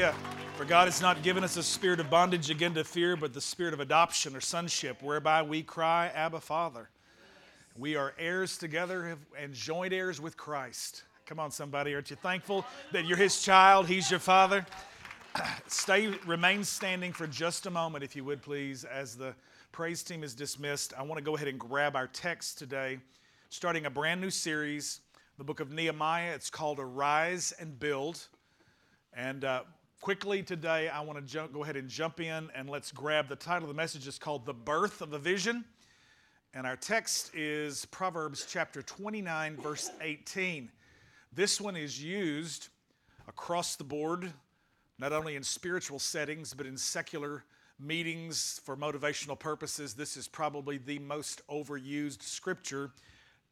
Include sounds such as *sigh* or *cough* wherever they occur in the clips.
Hallelujah. For God has not given us a spirit of bondage again to fear, but the spirit of adoption or sonship, whereby we cry, Abba, Father. We are heirs together and joint heirs with Christ. Come on, somebody. Aren't you thankful that you're his child? He's your father. *clears throat* Stay, remain standing for just a moment, if you would, please, as the praise team is dismissed. I want to go ahead and grab our text today, starting a brand new series, the book of Nehemiah. It's called Arise and Build. And uh, quickly today, I want to go ahead and jump in and let's grab the title of the message. It's called The Birth of a Vision. And our text is Proverbs chapter 29, verse 18. This one is used across the board, not only in spiritual settings, but in secular meetings for motivational purposes. This is probably the most overused scripture.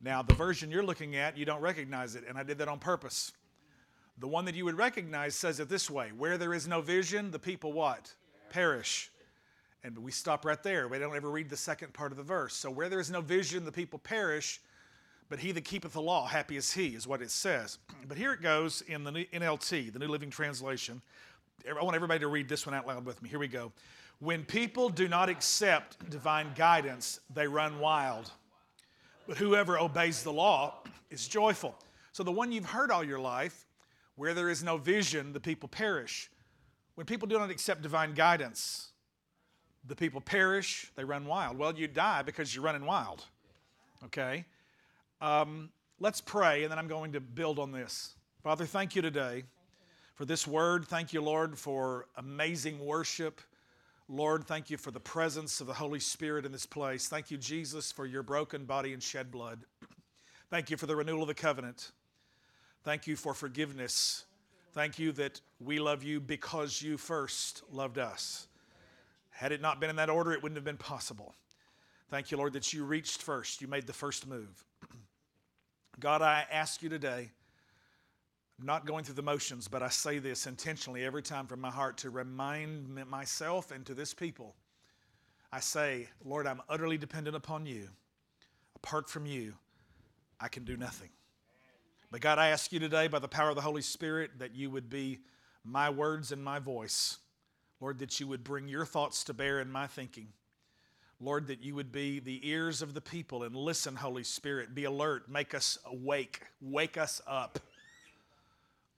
Now, the version you're looking at, you don't recognize it, and I did that on purpose. The one that you would recognize says it this way Where there is no vision, the people what? Perish. And we stop right there. We don't ever read the second part of the verse. So, where there is no vision, the people perish, but he that keepeth the law, happy is he, is what it says. But here it goes in the NLT, the New Living Translation. I want everybody to read this one out loud with me. Here we go. When people do not accept divine guidance, they run wild. But whoever obeys the law is joyful. So, the one you've heard all your life where there is no vision, the people perish. When people do not accept divine guidance, the people perish, they run wild. Well, you die because you're running wild. Okay? Um, let's pray, and then I'm going to build on this. Father, thank you today for this word. Thank you, Lord, for amazing worship. Lord, thank you for the presence of the Holy Spirit in this place. Thank you, Jesus, for your broken body and shed blood. *clears throat* Thank you for the renewal of the covenant. Thank you for forgiveness. Thank you that we love you because you first loved us. Had it not been in that order, it wouldn't have been possible. Thank you, Lord, that you reached first. You made the first move. *clears throat* God, I ask you today, not going through the motions, but I say this intentionally every time from my heart to remind myself and to this people. I say, Lord, I'm utterly dependent upon you. Apart from you, I can do nothing. But God, I ask you today by the power of the Holy Spirit that you would be my words and my voice. Lord, that you would bring your thoughts to bear in my thinking. Lord, that you would be the ears of the people and listen, Holy Spirit. Be alert. Make us awake. Wake us up,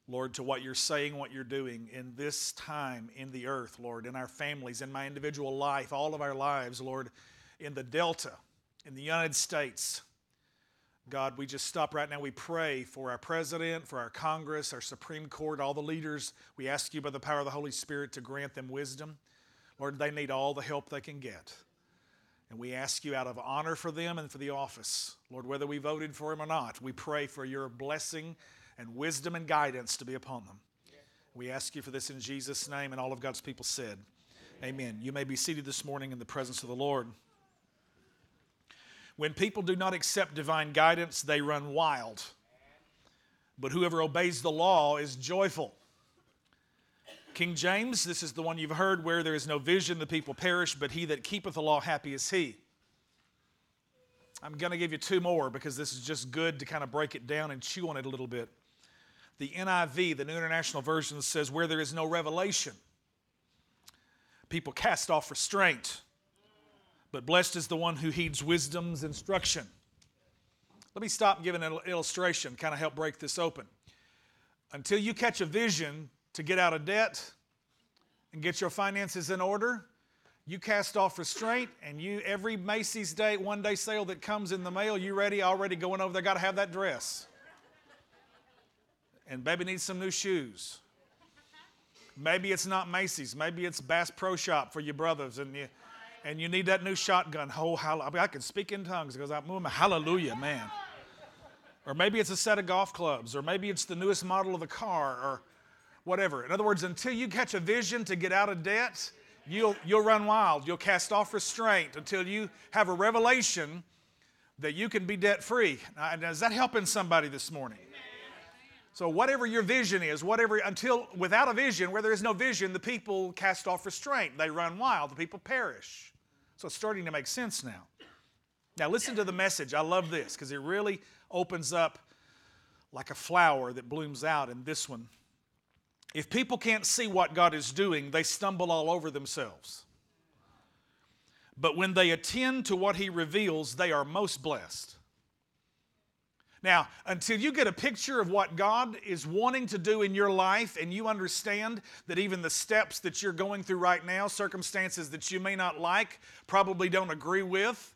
Lord, to what you're saying, what you're doing in this time in the earth, Lord, in our families, in my individual life, all of our lives, Lord, in the Delta, in the United States. God, we just stop right now. We pray for our president, for our Congress, our Supreme Court, all the leaders. We ask you by the power of the Holy Spirit to grant them wisdom. Lord, they need all the help they can get. And we ask you out of honor for them and for the office, Lord, whether we voted for him or not, we pray for your blessing and wisdom and guidance to be upon them. We ask you for this in Jesus' name, and all of God's people said, Amen. You may be seated this morning in the presence of the Lord. When people do not accept divine guidance, they run wild. But whoever obeys the law is joyful. King James, this is the one you've heard where there is no vision, the people perish, but he that keepeth the law, happy is he. I'm going to give you two more because this is just good to kind of break it down and chew on it a little bit. The NIV, the New International Version, says, Where there is no revelation, people cast off restraint. But blessed is the one who heeds wisdom's instruction. Let me stop giving an illustration, kind of help break this open. Until you catch a vision to get out of debt and get your finances in order, you cast off restraint and you every Macy's day, one day sale that comes in the mail, you ready, already going over there, got to have that dress. And baby needs some new shoes. Maybe it's not Macy's, maybe it's Bass Pro Shop for your brothers and you and you need that new shotgun. Oh, I, can speak in tongues because I'm moving. Hallelujah, man. Or maybe it's a set of golf clubs, or maybe it's the newest model of the car, or whatever. In other words, until you catch a vision to get out of debt, you'll, you'll run wild. You'll cast off restraint until you have a revelation that you can be debt free. And is that helping somebody this morning? So, whatever your vision is, whatever, until without a vision, where there is no vision, the people cast off restraint. They run wild, the people perish. So it's starting to make sense now. Now, listen to the message. I love this because it really opens up like a flower that blooms out in this one. If people can't see what God is doing, they stumble all over themselves. But when they attend to what He reveals, they are most blessed. Now, until you get a picture of what God is wanting to do in your life and you understand that even the steps that you're going through right now, circumstances that you may not like, probably don't agree with,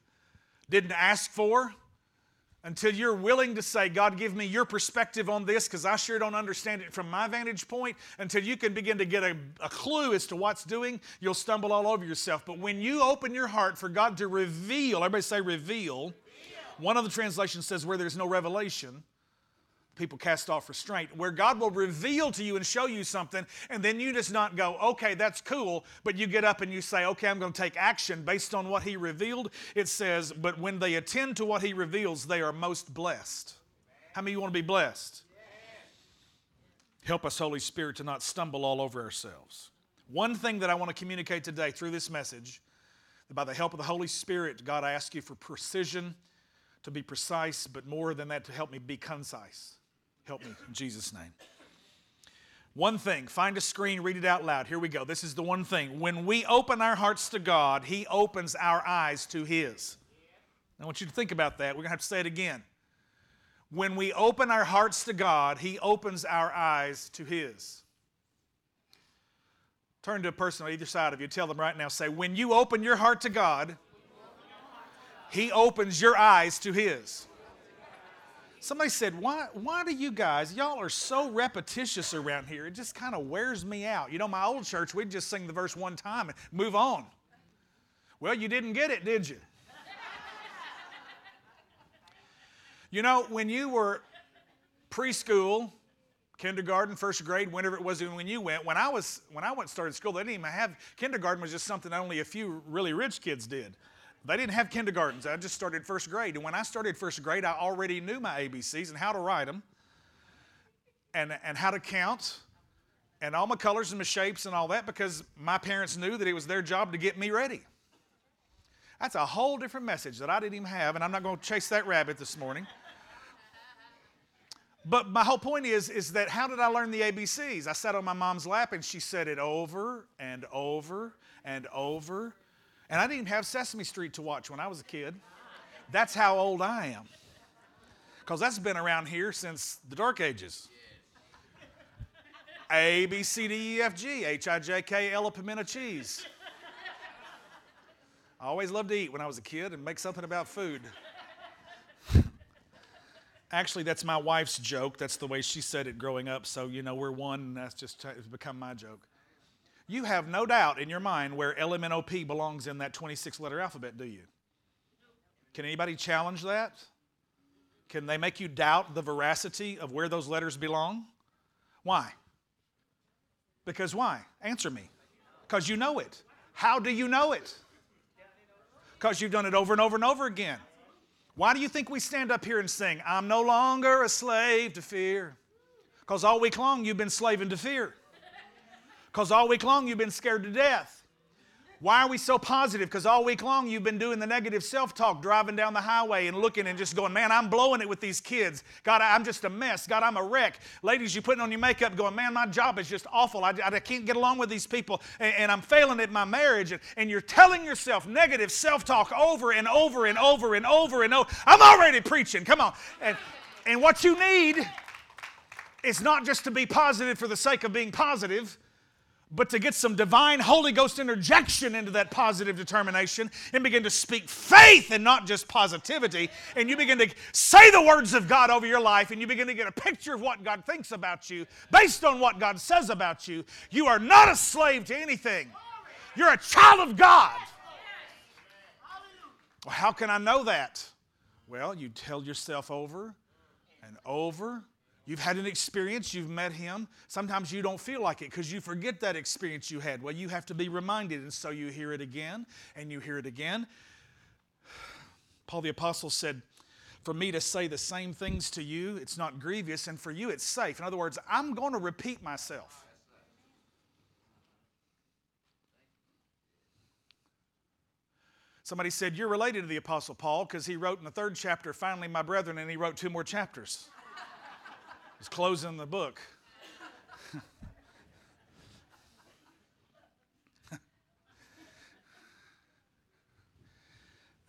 didn't ask for, until you're willing to say, God, give me your perspective on this because I sure don't understand it from my vantage point, until you can begin to get a, a, clue as to what's doing, you'll stumble all over yourself. But when you open your heart for God to reveal, everybody say reveal, one of the translations says, where there's no revelation, people cast off restraint, where God will reveal to you and show you something, and then you just not go, okay, that's cool, but you get up and you say, okay, I'm going to take action based on what He revealed. It says, but when they attend to what He reveals, they are most blessed. How many of you want to be blessed? Help us, Holy Spirit, to not stumble all over ourselves. One thing that I want to communicate today through this message, that by the help of the Holy Spirit, God, I ask you for precision to be precise, but more than that, to help me be concise. Help me in Jesus' name. One thing, find a screen, read it out loud. Here we go. This is the one thing. When we open our hearts to God, He opens our eyes to His. I want you to think about that. We're going to have to say it again. When we open our hearts to God, He opens our eyes to His. Turn to a person on either side of you. Tell them right now, say, When you open your heart to God, he opens your eyes to His. Somebody said, why, why do you guys, y'all are so repetitious around here? It just kind of wears me out. You know, my old church, we'd just sing the verse one time and move on. Well, you didn't get it, did you? you know, when you were preschool, kindergarten, first grade, whenever it was when you went, when I was when I went started school, they didn't even have kindergarten was just something only a few really rich kids did. They didn't have kindergartens. I just started first grade. And when I started first grade, I already knew my ABCs and how to write them and, and how to count and all my colors and my shapes and all that because my parents knew that it was their job to get me ready. That's a whole different message that I didn't even have, and I'm not going to chase that rabbit this morning. But my whole point is, is that how did I learn the ABCs? I sat on my mom's lap and she said it over and over and over and I didn't even have Sesame Street to watch when I was a kid. That's how old I am. Because that's been around here since the dark ages. A, B, C, D, E, F, G, H, I, J, K, L, pimento cheese. I always loved to eat when I was a kid and make something about food. Actually, that's my wife's joke. That's the way she said it growing up. So, you know, we're one, and that's just become my joke. You have no doubt in your mind where LMNOP belongs in that 26 letter alphabet, do you? Can anybody challenge that? Can they make you doubt the veracity of where those letters belong? Why? Because why? Answer me. Because you know it. How do you know it? Because you've done it over and over and over again. Why do you think we stand up here and sing, I'm no longer a slave to fear? Because all week long you've been slaving to fear. Because all week long you've been scared to death. Why are we so positive? Because all week long you've been doing the negative self talk, driving down the highway and looking and just going, man, I'm blowing it with these kids. God, I'm just a mess. God, I'm a wreck. Ladies, you're putting on your makeup going, man, my job is just awful. I, I can't get along with these people and, and I'm failing at my marriage. And, and you're telling yourself negative self talk over and over and over and over and over. I'm already preaching. Come on. And, and what you need is not just to be positive for the sake of being positive but to get some divine Holy Ghost interjection into that positive determination and begin to speak faith and not just positivity. And you begin to say the words of God over your life and you begin to get a picture of what God thinks about you based on what God says about you. You are not a slave to anything, you're a child of God. Well, how can I know that? Well, you tell yourself over and over You've had an experience, you've met him. Sometimes you don't feel like it because you forget that experience you had. Well, you have to be reminded, and so you hear it again and you hear it again. *sighs* Paul the Apostle said, For me to say the same things to you, it's not grievous, and for you, it's safe. In other words, I'm going to repeat myself. Somebody said, You're related to the Apostle Paul because he wrote in the third chapter, Finally, my brethren, and he wrote two more chapters. It's closing the book. *laughs*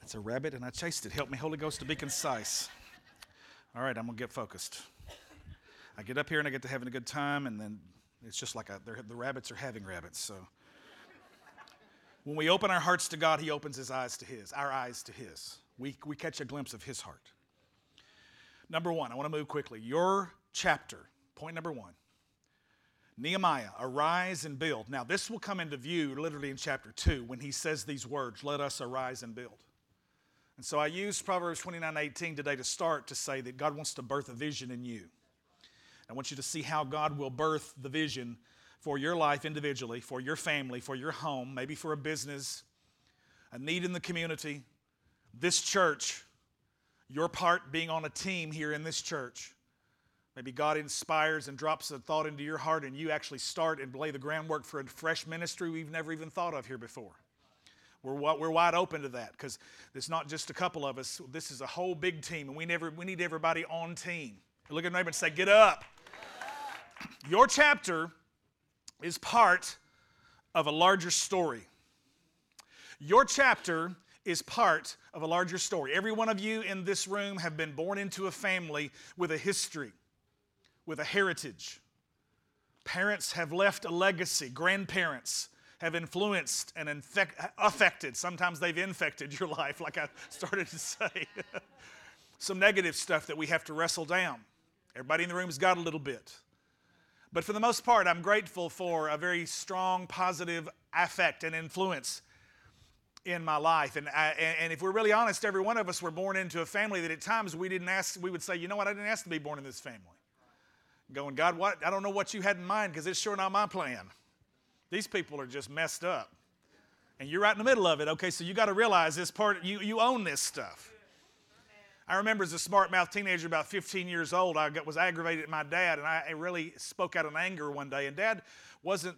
That's a rabbit, and I chased it. Help me, Holy Ghost, to be concise. All right, I'm going to get focused. I get up here and I get to having a good time, and then it's just like a, the rabbits are having rabbits. So when we open our hearts to God, He opens His eyes to His, our eyes to His. We, we catch a glimpse of His heart. Number one, I want to move quickly. Your chapter, point number one Nehemiah, arise and build. Now, this will come into view literally in chapter 2 when he says these words, let us arise and build. And so I used Proverbs 29 18 today to start to say that God wants to birth a vision in you. I want you to see how God will birth the vision for your life individually, for your family, for your home, maybe for a business, a need in the community, this church, your part being on a team here in this church. Maybe God inspires and drops a thought into your heart, and you actually start and lay the groundwork for a fresh ministry we've never even thought of here before. We're, we're wide open to that because it's not just a couple of us. This is a whole big team, and we, never, we need everybody on team. Look at neighbor and say, Get up. *clears throat* Your chapter is part of a larger story. Your chapter is part of a larger story. Every one of you in this room have been born into a family with a history, with a heritage. Parents have left a legacy, grandparents have influenced and infect, affected. Sometimes they've infected your *laughs* life, like I started to say. *laughs* Some negative stuff that we have to wrestle down. Everybody in the room has got a little bit. But for the most part, I'm grateful for a very strong, positive affect and influence in my life. And, I, and if we're really honest, every one of us were born into a family that at times we didn't ask, we would say, you know what, I didn't ask to be born in this family. Going, God, what? I don't know what you had in mind because it's sure not my plan. These people are just messed up. And you're right in the middle of it. Okay, so you got to realize this part, you, you own this stuff. I remember as a smart mouth teenager, about 15 years old, I got, was aggravated at my dad, and I, really spoke out in anger one day. And dad wasn't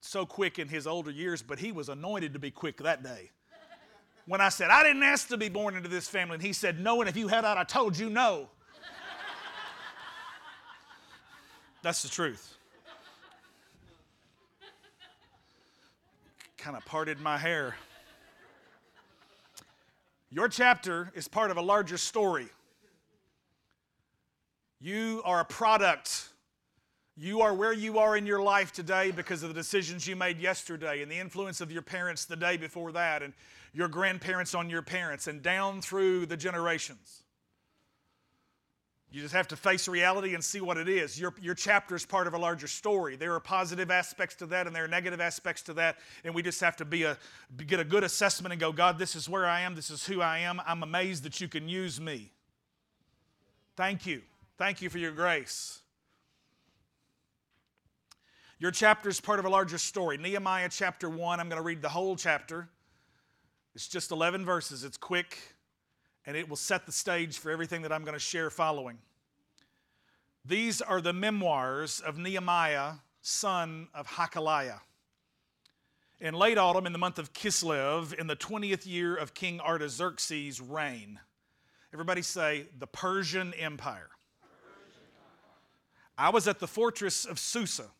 so quick in his older years, but he was anointed to be quick that day. When I said, I didn't ask to be born into this family, and he said, No, and if you had out, I told you no. That's the truth. kind of parted my hair. Your chapter is part of a larger story. You are a product. You are where you are in your life today because of the decisions you made yesterday and the influence of your parents the day before that and your grandparents on your parents and down through the generations. You just have to face reality and see what it is. Your, your chapter is part of a larger story. There are positive aspects to that and there are negative aspects to that. And we just have to be a, get a good assessment and go, God, this is where I am. This is who I am. I'm amazed that you can use me. Thank you. Thank you for your grace. Your chapter is part of a larger story. Nehemiah chapter 1, I'm going to read the whole chapter. It's just 11 verses. It's quick, and it will set the stage for everything that I'm going to share following. These are the memoirs of Nehemiah, son of Hakaliah. In late autumn, in the month of Kislev, in the 20th year of King Artaxerxes' reign, everybody say, the Persian Empire. I was at the fortress of Susa.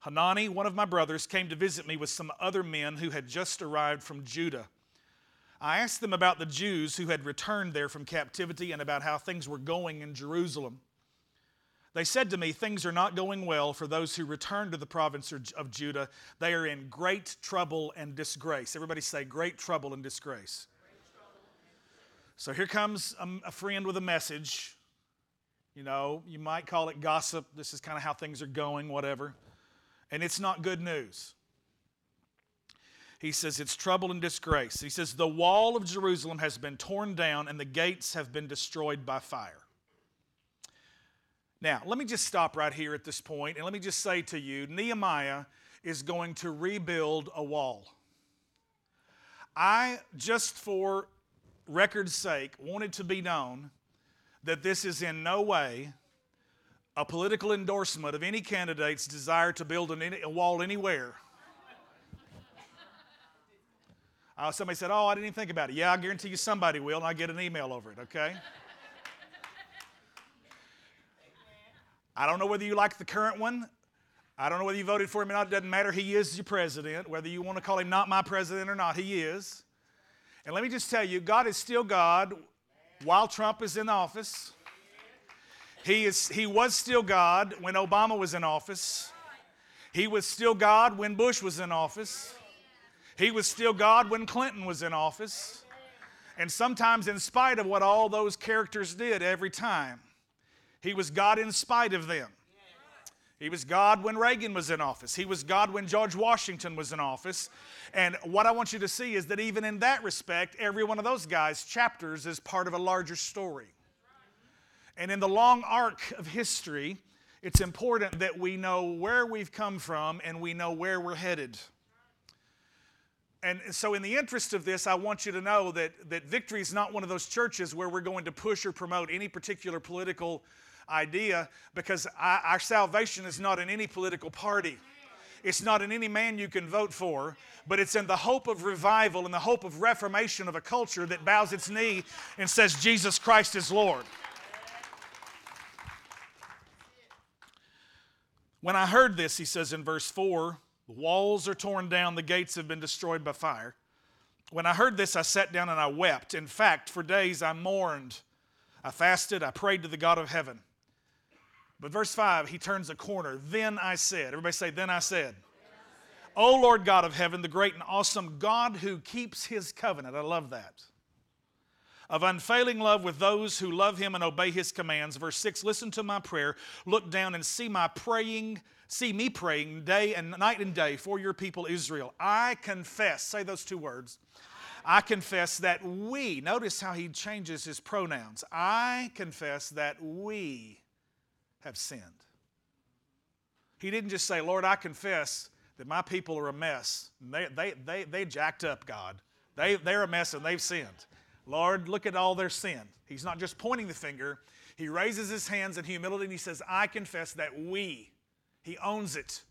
Hanani, one of my brothers, came to visit me with some other men who had just arrived from Judah. I asked them about the Jews who had returned there from captivity and about how things were going in Jerusalem. They said to me, Things are not going well for those who return to the province of Judah. They are in great trouble and disgrace. Everybody say, Great trouble and disgrace. So here comes um, a friend with a message. You know, you might call it gossip. This is kind of how things are going, whatever. And it's not good news he says it's trouble and disgrace. He says the wall of Jerusalem has been torn down and the gates have been destroyed by fire. Now, let me just stop right here at this point and let me just say to you Nehemiah is going to rebuild a wall. I, just for record's sake, wanted to be known that this is in no way a political endorsement of any candidate's desire to build a wall anywhere. Uh, somebody said, Oh, I didn't even think about it. Yeah, I guarantee you somebody will, and I get an email over it, okay? I don't know whether you like the current one. I don't know whether you voted for him or not. It doesn't matter. He is your president. Whether you want to call him not my president or not, he is. And let me just tell you, God is still God while Trump is in office. He, is, he was still God when Obama was in office. He was still God when Bush was in office. He was still God when Clinton was in office. And sometimes, in spite of what all those characters did every time, He was God in spite of them. He was God when Reagan was in office. He was God when George Washington was in office. And what I want you to see is that even in that respect, every one of those guys' chapters is part of a larger story. And in the long arc of history, it's important that we know where we've come from and we know where we're headed. And so, in the interest of this, I want you to know that, that Victory is not one of those churches where we're going to push or promote any particular political idea because I, our salvation is not in any political party. It's not in any man you can vote for, but it's in the hope of revival and the hope of reformation of a culture that bows its knee and says, Jesus Christ is Lord. When I heard this, he says in verse 4, walls are torn down, the gates have been destroyed by fire. When I heard this, I sat down and I wept. In fact, for days I mourned. I fasted, I prayed to the God of heaven. But verse 5, he turns a corner. Then I said, everybody say, Then I said, O Lord God of heaven, the great and awesome God who keeps his covenant. I love that. Of unfailing love with those who love him and obey his commands. Verse 6 Listen to my prayer. Look down and see my praying, see me praying day and night and day for your people Israel. I confess, say those two words. I confess that we, notice how he changes his pronouns. I confess that we have sinned. He didn't just say, Lord, I confess that my people are a mess. They, they, they, they jacked up, God. They, they're a mess and they've sinned. Lord, look at all their sin. He's not just pointing the finger, he raises his hands in humility and he says, I confess that we, he owns it.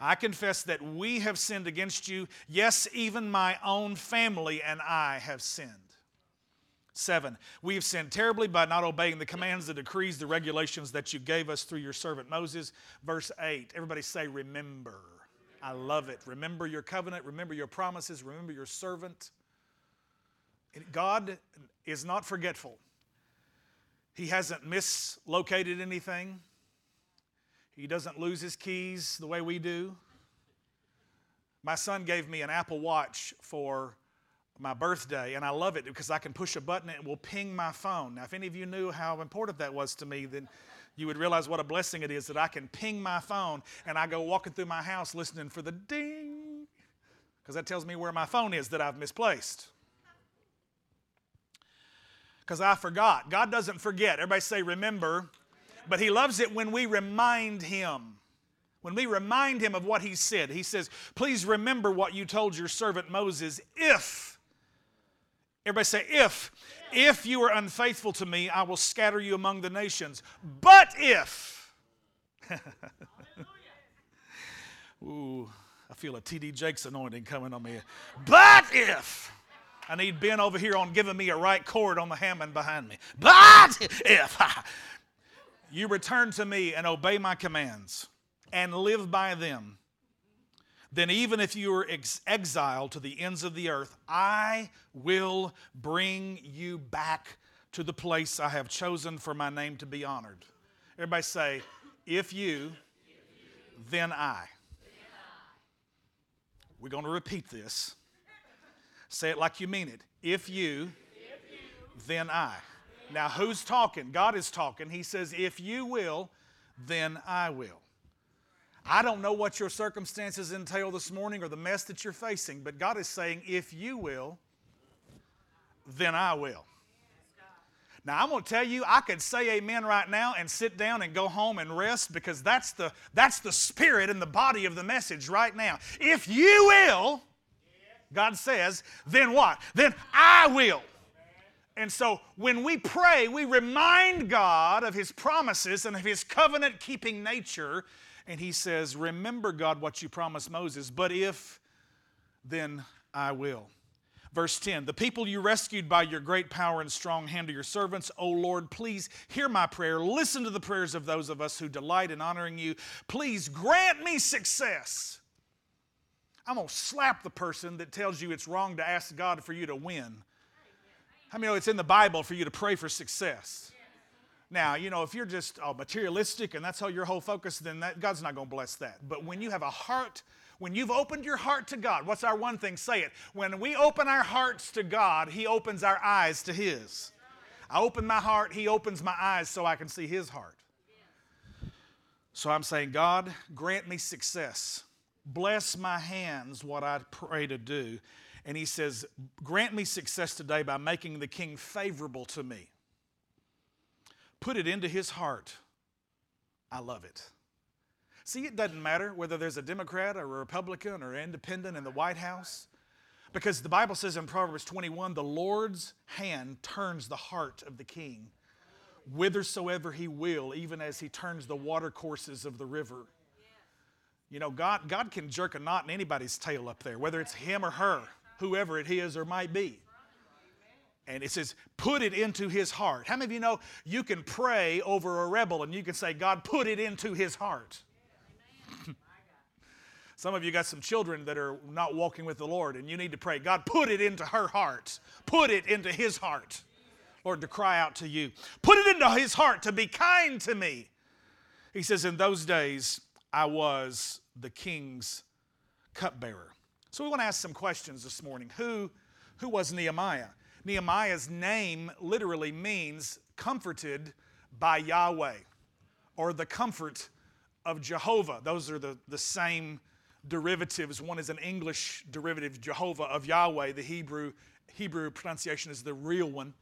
I confess that we have sinned against you. Yes, even my own family and I have sinned. Seven, we have sinned terribly by not obeying the commands, the decrees, the regulations that you gave us through your servant Moses. Verse eight, everybody say, Remember. I love it. Remember your covenant, remember your promises, remember your servant. God is not forgetful. He hasn't mislocated anything. He doesn't lose his keys the way we do. My son gave me an Apple Watch for my birthday, and I love it because I can push a button and it will ping my phone. Now, if any of you knew how important that was to me, then you would realize what a blessing it is that I can ping my phone and I go walking through my house listening for the ding, because that tells me where my phone is that I've misplaced. Because I forgot. God doesn't forget. Everybody say, remember. But He loves it when we remind Him. When we remind Him of what He said. He says, please remember what you told your servant Moses if Everybody say, if. If you are unfaithful to me, I will scatter you among the nations. But if. *laughs* Ooh, I feel a T.D. Jakes anointing coming on me. But if. I need Ben over here on giving me a right chord on the Hammond behind me. But if *laughs* you return to me and obey my commands and live by them, then even if you are ex- exiled to the ends of the earth, I will bring you back to the place I have chosen for my name to be honored. Everybody say, if you, then I. We're going to repeat this. Say it like you mean it. If you, then I. Now, who's talking? God is talking. He says, If you will, then I will. I don't know what your circumstances entail this morning or the mess that you're facing, but God is saying, if you will, then I will. Now, I'm going to tell you, I could say amen right now and sit down and go home and rest because that's the, that's the spirit and the body of the message right now. If you will, God says, then what? Then I will. And so when we pray, we remind God of His promises and of His covenant keeping nature and he says, Remember, God, what you promised Moses, but if, then I will. Verse 10 The people you rescued by your great power and strong hand are your servants. O Lord, please hear my prayer. Listen to the prayers of those of us who delight in honoring you. Please grant me success. I'm going to slap the person that tells you it's wrong to ask God for you to win I mean, it's in the Bible for you to pray for success. Now, you know, if you're just uh, materialistic and that's how your whole focus, then that, God's not going to bless that. But when you have a heart, when you've opened your heart to God, what's our one thing? Say it. When we open our hearts to God, He opens our eyes to His. I open my heart, He opens my eyes so I can see His heart. So I'm saying, God, grant me success. Bless my hands, what I pray to do. And He says, grant me success today by making the King favorable to me put it into his heart. I love it. See, it doesn't matter whether there's a Democrat or a Republican or independent in the White House, because the Bible says in Proverbs 21 the Lord's hand turns the heart of the king whithersoever he will, even as he turns the watercourses of the river. You know, God, God can jerk a knot in anybody's tail up there, whether it's him or her, whoever it is or might be. And it says, put it into his heart. How many of you know you can pray over a rebel and you can say, God, put it into his heart? *laughs* some of you got some children that are not walking with the Lord and you need to pray, God, put it into her heart. Put it into his heart. Lord, to cry out to you. Put it into his heart to be kind to me. He says, In those days, I was the king's cupbearer. So we want to ask some questions this morning. Who, who was Nehemiah? Nehemiah's name literally means comforted by Yahweh or the comfort of Jehovah. Those are the, the same derivatives. One is an English derivative, Jehovah of Yahweh. The Hebrew, Hebrew pronunciation is the real one.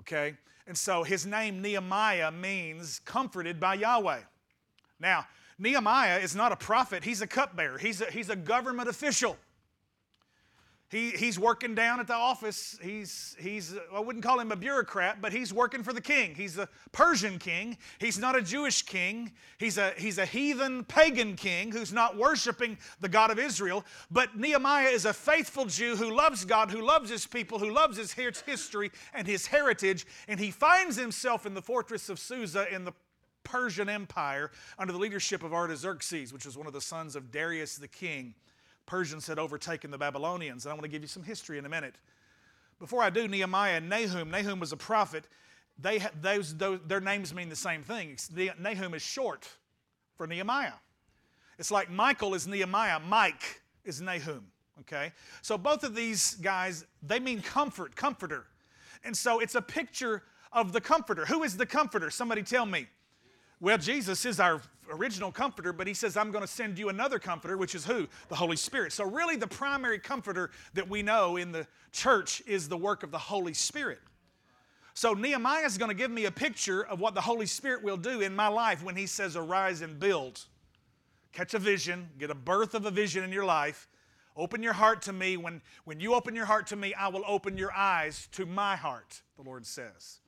Okay? And so his name, Nehemiah, means comforted by Yahweh. Now, Nehemiah is not a prophet, he's a cupbearer, he's a, he's a government official. He, he's working down at the office. He's, he's, I wouldn't call him a bureaucrat, but he's working for the king. He's a Persian king. He's not a Jewish king. He's a, he's a heathen pagan king who's not worshiping the God of Israel. But Nehemiah is a faithful Jew who loves God, who loves his people, who loves his history and his heritage. And he finds himself in the fortress of Susa in the Persian Empire under the leadership of Artaxerxes, which was one of the sons of Darius the king. Persians had overtaken the Babylonians. And I want to give you some history in a minute. Before I do, Nehemiah and Nahum, Nahum was a prophet. They, those, those, their names mean the same thing. Nahum is short for Nehemiah. It's like Michael is Nehemiah, Mike is Nahum. Okay? So both of these guys, they mean comfort, comforter. And so it's a picture of the comforter. Who is the comforter? Somebody tell me. Well, Jesus is our original comforter, but he says, I'm going to send you another comforter, which is who? The Holy Spirit. So, really, the primary comforter that we know in the church is the work of the Holy Spirit. So, Nehemiah is going to give me a picture of what the Holy Spirit will do in my life when he says, Arise and build. Catch a vision, get a birth of a vision in your life. Open your heart to me. When, when you open your heart to me, I will open your eyes to my heart, the Lord says.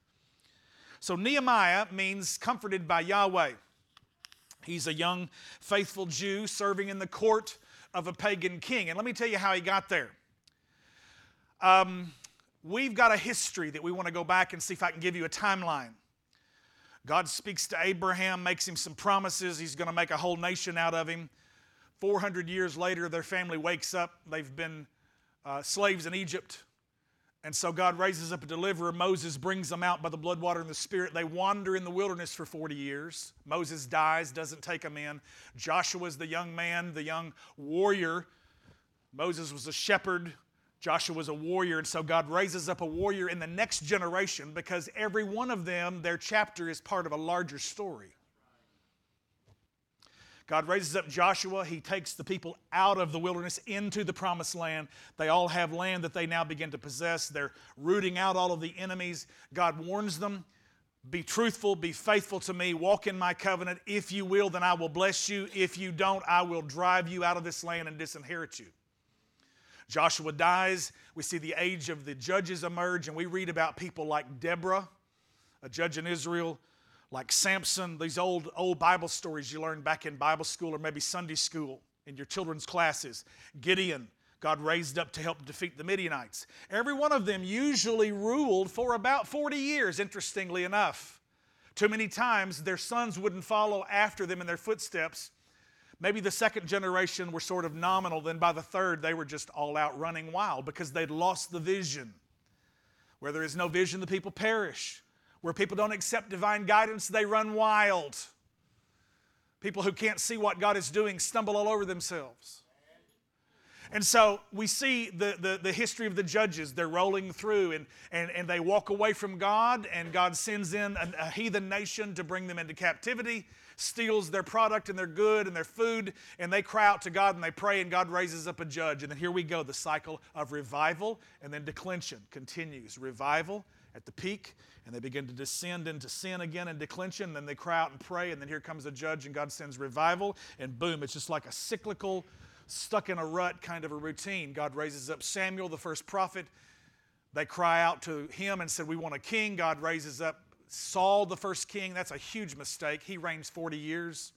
So Nehemiah means comforted by Yahweh. He's a young, faithful Jew serving in the court of a pagan king. And let me tell you how he got there. Um, we've got a history that we want to go back and see if I can give you a timeline. God speaks to Abraham, makes him some promises. He's going to make a whole nation out of him. 400 years later, their family wakes up. They've been uh, slaves in Egypt. And so God raises up a deliverer. Moses brings them out by the blood, water, and the Spirit. They wander in the wilderness for 40 years. Moses dies, doesn't take them in. Joshua's the young man, the young warrior. Moses was a shepherd. Joshua was a warrior. And so God raises up a warrior in the next generation because every one of them, their chapter is part of a larger story. God raises up Joshua. He takes the people out of the wilderness into the promised land. They all have land that they now begin to possess. They're rooting out all of the enemies. God warns them be truthful, be faithful to me, walk in my covenant. If you will, then I will bless you. If you don't, I will drive you out of this land and disinherit you. Joshua dies. We see the age of the judges emerge, and we read about people like Deborah, a judge in Israel, like Samson, these old, old Bible stories you learned back in Bible school or maybe Sunday school in your children's classes. Gideon, God raised up to help defeat the Midianites. Every one of them usually ruled for about 40 years, interestingly enough. Too many times their sons wouldn't follow after them in their footsteps. Maybe the second generation were sort of nominal, then by the third, they were just all out running wild because they'd lost the vision. Where there is no vision, the people perish. Where people don't accept divine guidance, they run wild. People who can't see what God is doing stumble all over themselves. And so we see the, the, the, history of the judges. They're rolling through and, and, and they walk away from God, and God sends in a, a heathen nation to bring them into captivity, steals their product and their good and their food, and they cry out to God and they pray, and God raises up a judge. And then here we go the cycle of revival and then declension continues. Revival at the peak, and they begin to descend into sin again and declension. And then they cry out and pray, and then here comes a judge, and God sends revival, and boom, it's just like a cyclical stuck in a rut kind of a routine. God raises up Samuel, the first prophet. They cry out to him and said, We want a king. God raises up Saul, the first king. That's a huge mistake. He reigns 40 years.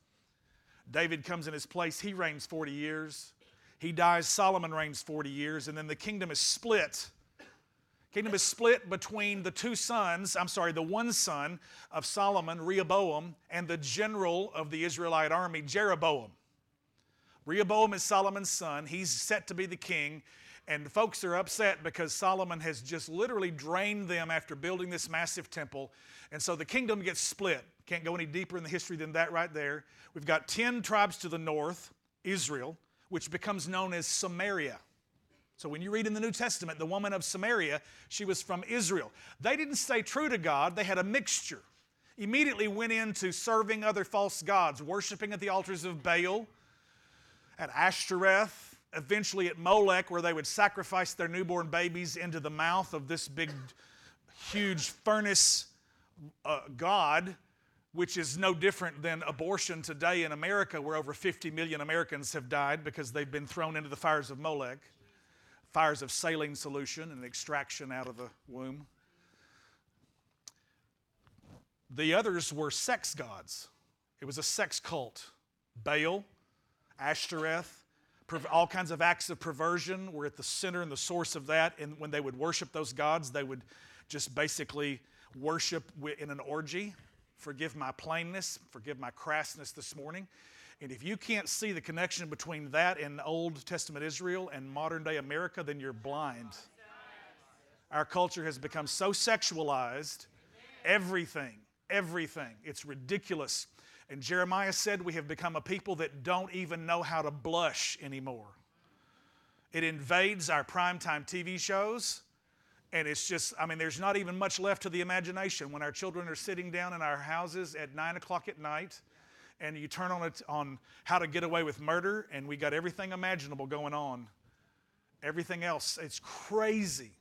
David comes in his place. He reigns 40 years. He dies. Solomon reigns 40 years. And then the kingdom is split. Kingdom is split between the two sons, I'm sorry, the one son of Solomon, Rehoboam, and the general of the Israelite army, Jeroboam. Rehoboam is Solomon's son. He's set to be the king. And folks are upset because Solomon has just literally drained them after building this massive temple. And so the kingdom gets split. Can't go any deeper in the history than that right there. We've got 10 tribes to the north, Israel, which becomes known as Samaria. So when you read in the New Testament, the woman of Samaria, she was from Israel. They didn't stay true to God, they had a mixture. Immediately went into serving other false gods, worshiping at the altars of Baal at Ashtoreth, eventually at Molech, where they would sacrifice their newborn babies into the mouth of this big, huge furnace uh, god, which is no different than abortion today in America, where over 50 million Americans have died because they've been thrown into the fires of Molech, fires of saline solution and extraction out of the womb. The others were sex gods. It was a sex cult. Baal, Ashtoreth, all kinds of acts of perversion were at the center and the source of that. And when they would worship those gods, they would just basically worship in an orgy. Forgive my plainness, forgive my crassness this morning. And if you can't see the connection between that and Old Testament Israel and modern day America, then you're blind. Our culture has become so sexualized, everything, everything. It's ridiculous. And Jeremiah said, We have become a people that don't even know how to blush anymore. It invades our primetime TV shows. And it's just, I mean, there's not even much left to the imagination. When our children are sitting down in our houses at nine o'clock at night, and you turn on it on how to get away with murder, and we got everything imaginable going on. Everything else, it's crazy.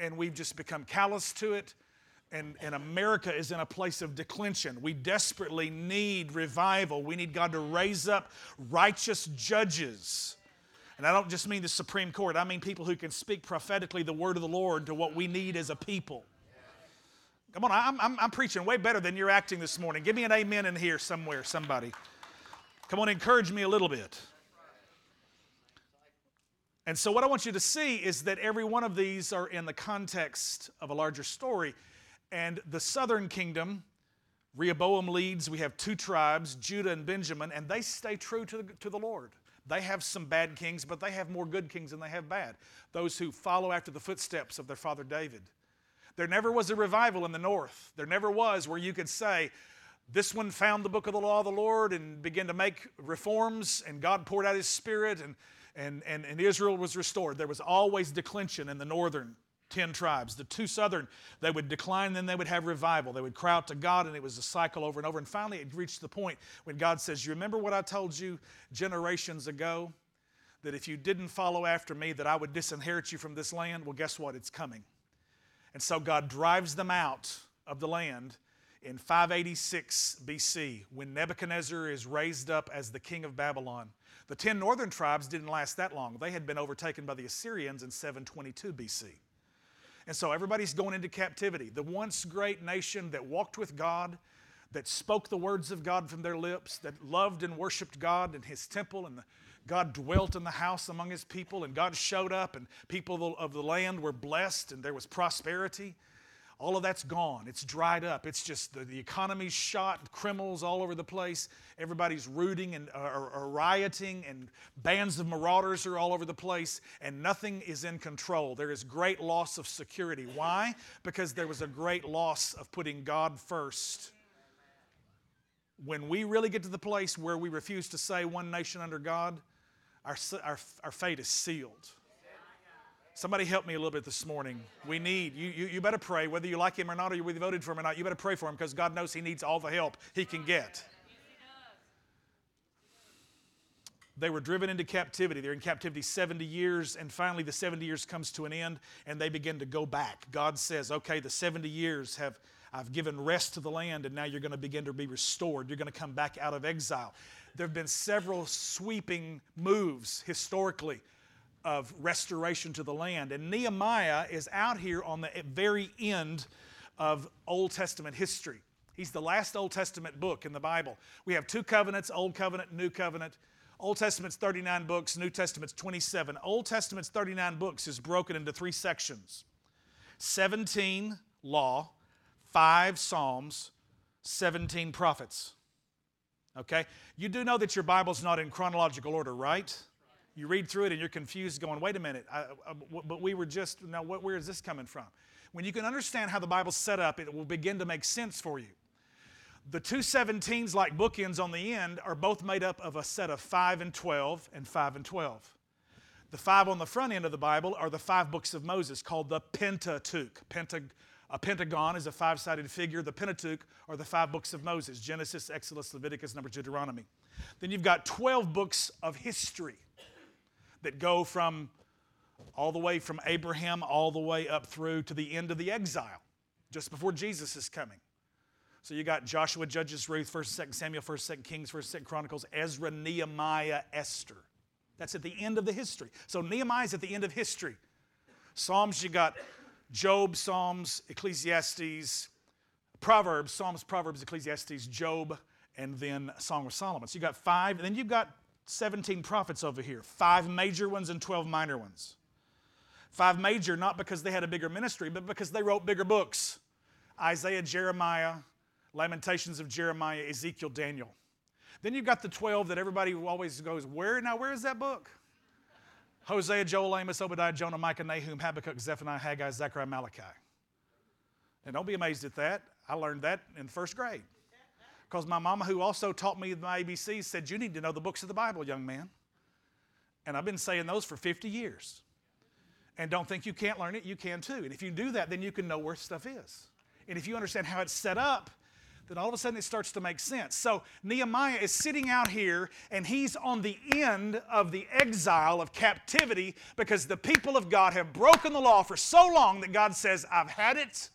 And we've just become callous to it and, and America is in a place of declension. We desperately need revival. We need God to raise up righteous judges. And I don't just mean the Supreme Court, I mean people who can speak prophetically the word of the Lord to what we need as a people. Come on, I'm, I'm, I'm preaching way better than you're acting this morning. Give me an amen in here somewhere, somebody. Come on, encourage me a little bit. And so, what I want you to see is that every one of these are in the context of a larger story. And the southern kingdom, Rehoboam leads. We have two tribes, Judah and Benjamin, and they stay true to the, to the Lord. They have some bad kings, but they have more good kings than they have bad. Those who follow after the footsteps of their father David. There never was a revival in the north. There never was where you could say, this one found the book of the law of the Lord and began to make reforms, and God poured out his spirit, and, and, and, and Israel was restored. There was always declension in the northern 10 tribes. The two southern, they would decline, then they would have revival. They would cry out to God, and it was a cycle over and over. And finally, it reached the point when God says, You remember what I told you generations ago? That if you didn't follow after me, that I would disinherit you from this land? Well, guess what? It's coming. And so God drives them out of the land in 586 BC when Nebuchadnezzar is raised up as the king of Babylon. The 10 northern tribes didn't last that long. They had been overtaken by the Assyrians in 722 BC. And so everybody's going into captivity. The once great nation that walked with God, that spoke the words of God from their lips, that loved and worshiped God in His temple, and the, God dwelt in the house among His people, and God showed up, and people of the land were blessed, and there was prosperity. All of that's gone. It's dried up. It's just the, the economy's shot, criminals all over the place. Everybody's rooting and uh, or, or rioting, and bands of marauders are all over the place, and nothing is in control. There is great loss of security. Why? Because there was a great loss of putting God first. When we really get to the place where we refuse to say one nation under God, our, our, our fate is sealed. Somebody help me a little bit this morning. We need, you, you, you better pray, whether you like him or not, or you voted for him or not, you better pray for him because God knows he needs all the help he can get. They were driven into captivity. They're in captivity 70 years, and finally the 70 years comes to an end, and they begin to go back. God says, Okay, the 70 years have I've given rest to the land, and now you're going to begin to be restored. You're going to come back out of exile. There have been several sweeping moves historically of restoration to the land. And Nehemiah is out here on the very end of Old Testament history. He's the last Old Testament book in the Bible. We have two covenants Old Covenant, New Covenant. Old Testament's 39 books, New Testament's 27. Old Testament's 39 books is broken into three sections 17 law, 5 Psalms, 17 prophets. Okay? You do know that your Bible's not in chronological order, right? You read through it and you're confused, going, wait a minute, I, uh, but we were just, now what, where is this coming from? When you can understand how the Bible's set up, it will begin to make sense for you. The two 17s, like bookends on the end, are both made up of a set of 5 and 12 and 5 and 12. The five on the front end of the Bible are the five books of Moses called the Pentateuch. Pentag- a pentagon is a five sided figure. The Pentateuch are the five books of Moses Genesis, Exodus, Leviticus, number Deuteronomy. Then you've got 12 books of history that go from all the way from Abraham all the way up through to the end of the exile, just before Jesus is coming. So you got Joshua, Judges, Ruth, 1st, 2nd Samuel, 1st, 2nd Kings, 1st, 2nd Chronicles, Ezra, Nehemiah, Esther. That's at the end of the history. So Nehemiah's at the end of history. Psalms, you got Job, Psalms, Ecclesiastes, Proverbs, Psalms, Proverbs, Ecclesiastes, Job, and then Song of Solomon. So you got five, and then you've got 17 prophets over here, five major ones and 12 minor ones. Five major, not because they had a bigger ministry, but because they wrote bigger books Isaiah, Jeremiah, Lamentations of Jeremiah, Ezekiel, Daniel. Then you've got the 12 that everybody always goes, Where now? Where is that book? Hosea, Joel, Amos, Obadiah, Jonah, Micah, Nahum, Habakkuk, Zephaniah, Haggai, Zechariah, Malachi. And don't be amazed at that. I learned that in first grade. Because my mama, who also taught me my ABCs, said, You need to know the books of the Bible, young man. And I've been saying those for 50 years. And don't think you can't learn it, you can too. And if you do that, then you can know where stuff is. And if you understand how it's set up, then all of a sudden it starts to make sense. So Nehemiah is sitting out here and he's on the end of the exile of captivity because the people of God have broken the law for so long that God says, I've had it.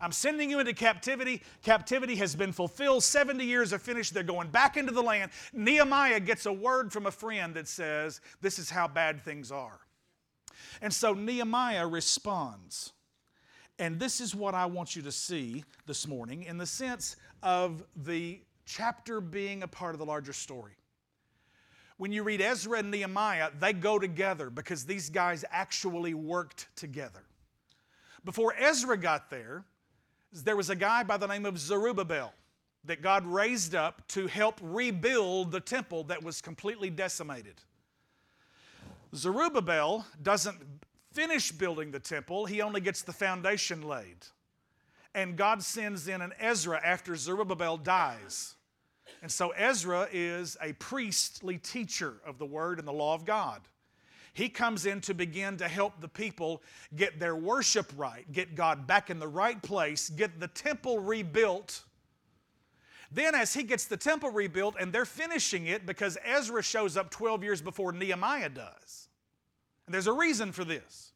I'm sending you into captivity. Captivity has been fulfilled. 70 years are finished. They're going back into the land. Nehemiah gets a word from a friend that says, This is how bad things are. And so Nehemiah responds. And this is what I want you to see this morning in the sense of the chapter being a part of the larger story. When you read Ezra and Nehemiah, they go together because these guys actually worked together. Before Ezra got there, there was a guy by the name of Zerubbabel that God raised up to help rebuild the temple that was completely decimated. Zerubbabel doesn't finish building the temple, he only gets the foundation laid. And God sends in an Ezra after Zerubbabel dies. And so Ezra is a priestly teacher of the word and the law of God. He comes in to begin to help the people get their worship right, get God back in the right place, get the temple rebuilt. Then, as he gets the temple rebuilt, and they're finishing it because Ezra shows up 12 years before Nehemiah does. There's a reason for this.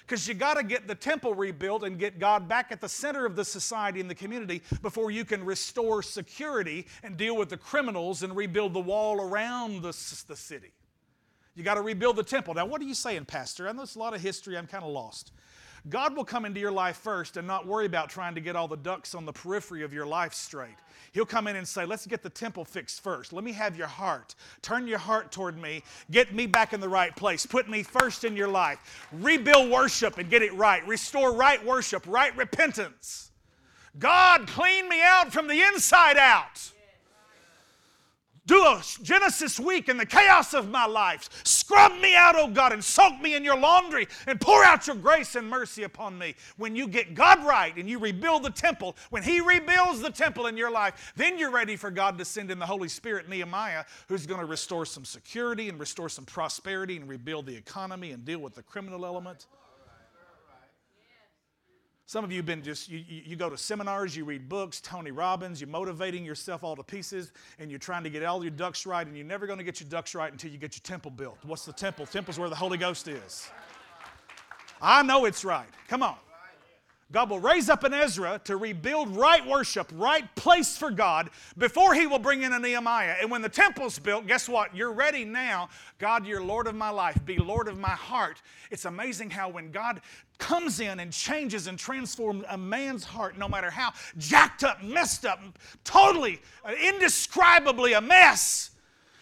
Because you got to get the temple rebuilt and get God back at the center of the society and the community before you can restore security and deal with the criminals and rebuild the wall around the, the city. You got to rebuild the temple. Now, what are you saying, Pastor? I know it's a lot of history. I'm kind of lost. God will come into your life first and not worry about trying to get all the ducks on the periphery of your life straight. He'll come in and say, Let's get the temple fixed first. Let me have your heart. Turn your heart toward me. Get me back in the right place. Put me first in your life. Rebuild worship and get it right. Restore right worship, right repentance. God, clean me out from the inside out. Do a Genesis week in the chaos of my life. Scrub me out, oh God, and soak me in your laundry and pour out your grace and mercy upon me. When you get God right and you rebuild the temple, when He rebuilds the temple in your life, then you're ready for God to send in the Holy Spirit, Nehemiah, who's going to restore some security and restore some prosperity and rebuild the economy and deal with the criminal element. Some of you have been just, you, you, go to seminars, you read books, Tony Robbins, you're motivating yourself all to pieces, and you're trying to get all your ducks right, and you're never going to get your ducks right until you get your temple built. What's the temple? Temple's where the Holy Ghost is. I know it's right. Come on. God will raise up an Ezra to rebuild right worship, right place for God before he will bring in a Nehemiah. And when the temple's built, guess what? You're ready now. God, you're Lord of my life. Be Lord of my heart. It's amazing how when God comes in and changes and transforms a man's heart, no matter how jacked up, messed up, totally, uh, indescribably a mess,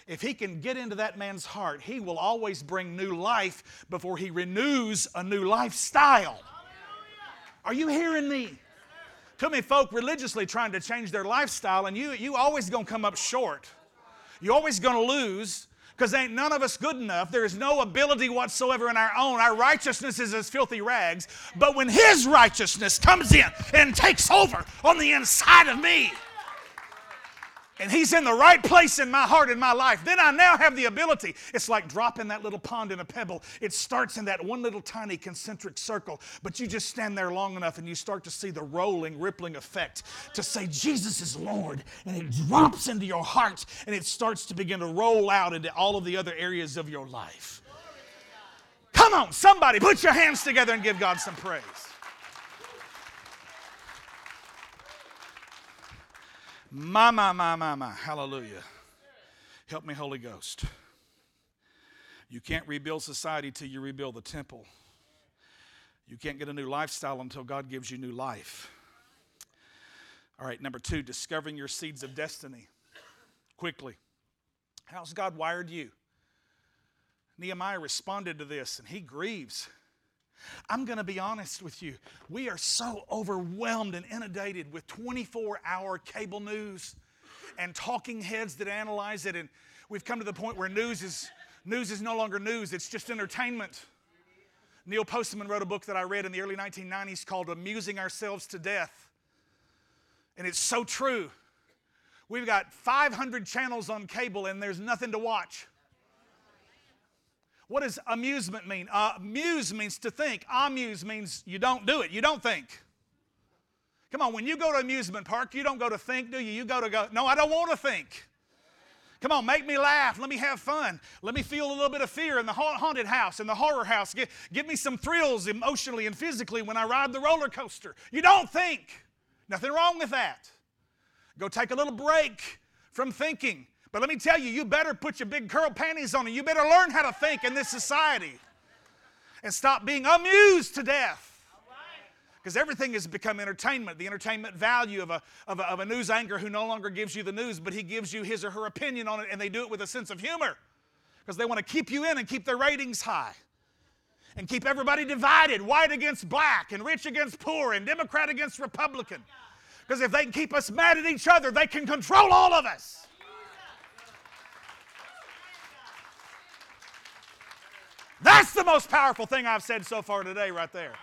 if he can get into that man's heart, he will always bring new life before he renews a new lifestyle. Are you hearing me? Too many folk religiously trying to change their lifestyle, and you you always gonna come up short. You're always gonna lose because ain't none of us good enough. There is no ability whatsoever in our own. Our righteousness is as filthy rags. But when His righteousness comes in and takes over on the inside of me, and He's in the right place in my heart and my life, then I now have the ability. It's like dropping that little pond in a pebble. It starts in that one little tiny concentric circle, but you just stand there long enough and you start to see the rolling, rippling effect to say, Jesus is Lord. And it drops into your heart and it starts to begin to roll out into all of the other areas of your life. Come on, somebody, put your hands together and give God some praise. My, my, my, my, my. Hallelujah. Help me, Holy Ghost. You can't rebuild society till you rebuild the temple. You can't get a new lifestyle until God gives you new life. All right, number two, discovering your seeds of destiny. Quickly. How's God wired you? Nehemiah responded to this and he grieves. I'm going to be honest with you. We are so overwhelmed and inundated with 24 hour cable news and talking heads that analyze it. And we've come to the point where news is, news is no longer news, it's just entertainment. Neil Postman wrote a book that I read in the early 1990s called Amusing Ourselves to Death. And it's so true. We've got 500 channels on cable and there's nothing to watch. What does amusement mean? Uh, amuse means to think. Amuse means you don't do it. You don't think. Come on, when you go to amusement park, you don't go to think, do you? You go to go, no, I don't want to think. Come on, make me laugh. Let me have fun. Let me feel a little bit of fear in the haunted house, in the horror house. Give, give me some thrills emotionally and physically when I ride the roller coaster. You don't think. Nothing wrong with that. Go take a little break from thinking. But let me tell you, you better put your big curl panties on and you better learn how to think in this society and stop being amused to death. Because everything has become entertainment, the entertainment value of a, of, a, of a news anchor who no longer gives you the news, but he gives you his or her opinion on it, and they do it with a sense of humor because they want to keep you in and keep their ratings high and keep everybody divided white against black and rich against poor and Democrat against Republican. Because if they can keep us mad at each other, they can control all of us. That's the most powerful thing I've said so far today, right there.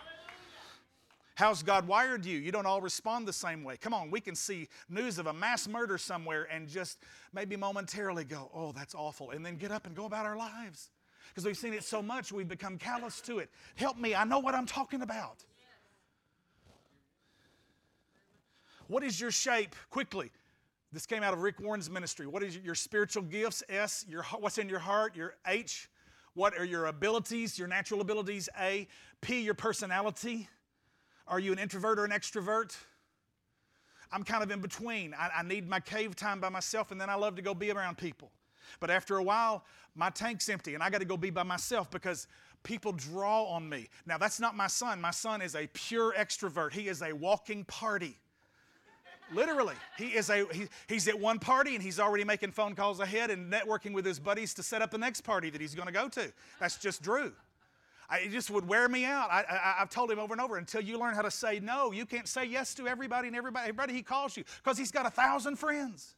How's God wired you? You don't all respond the same way. Come on, we can see news of a mass murder somewhere and just maybe momentarily go, oh, that's awful, and then get up and go about our lives. Because we've seen it so much, we've become callous to it. Help me, I know what I'm talking about. What is your shape? Quickly. This came out of Rick Warren's ministry. What is your spiritual gifts? S. Your, what's in your heart? Your H. What are your abilities, your natural abilities? A. P, your personality. Are you an introvert or an extrovert? I'm kind of in between. I, I, need my cave time by myself, and then I love to go be around people. But after a while, my tank's empty, and I got to go be by myself because people draw on me. Now, that's not my son. My son is a pure extrovert, he is a walking party. Literally, he is a he, he's at one party and he's already making phone calls ahead and networking with his buddies to set up the next party that he's going to go to. That's just Drew. I, it just would wear me out. I I, have told him over and over until you learn how to say no, you can't say yes to everybody and everybody, everybody he calls you because he's got a thousand friends.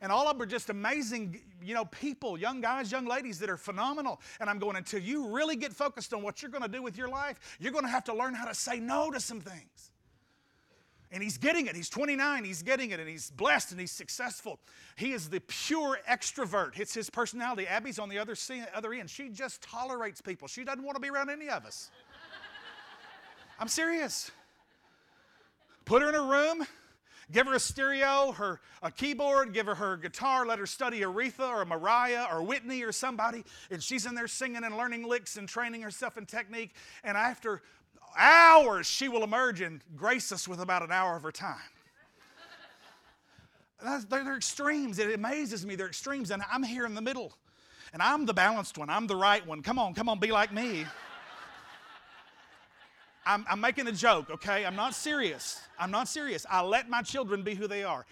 And all of them are just amazing, you know, people, young guys, young ladies that are phenomenal. And I'm going, until you really get focused on what you're going to do with your life, you're going to have to learn how to say no to some things. And he's getting it. He's 29, he's getting it, and he's blessed and he's successful. He is the pure extrovert. It's his personality. Abby's on the other, other end. She just tolerates people. She doesn't want to be around any of us. I'm serious. Put her in a room, give her a stereo, her a keyboard, give her her guitar, let her study Aretha or Mariah or Whitney or somebody, and she's in there singing and learning licks and training herself in technique. And after hours, she will emerge and grace us with about an hour of her time. *laughs* they're extremes. It amazes me. They're extremes, and I'm here in the middle. And I'm the balanced one. I'm the right one. Come on, come on, be like me. *laughs* I'm, I'm making a joke, okay? I'm not serious. I'm not serious. I let my children be who they are.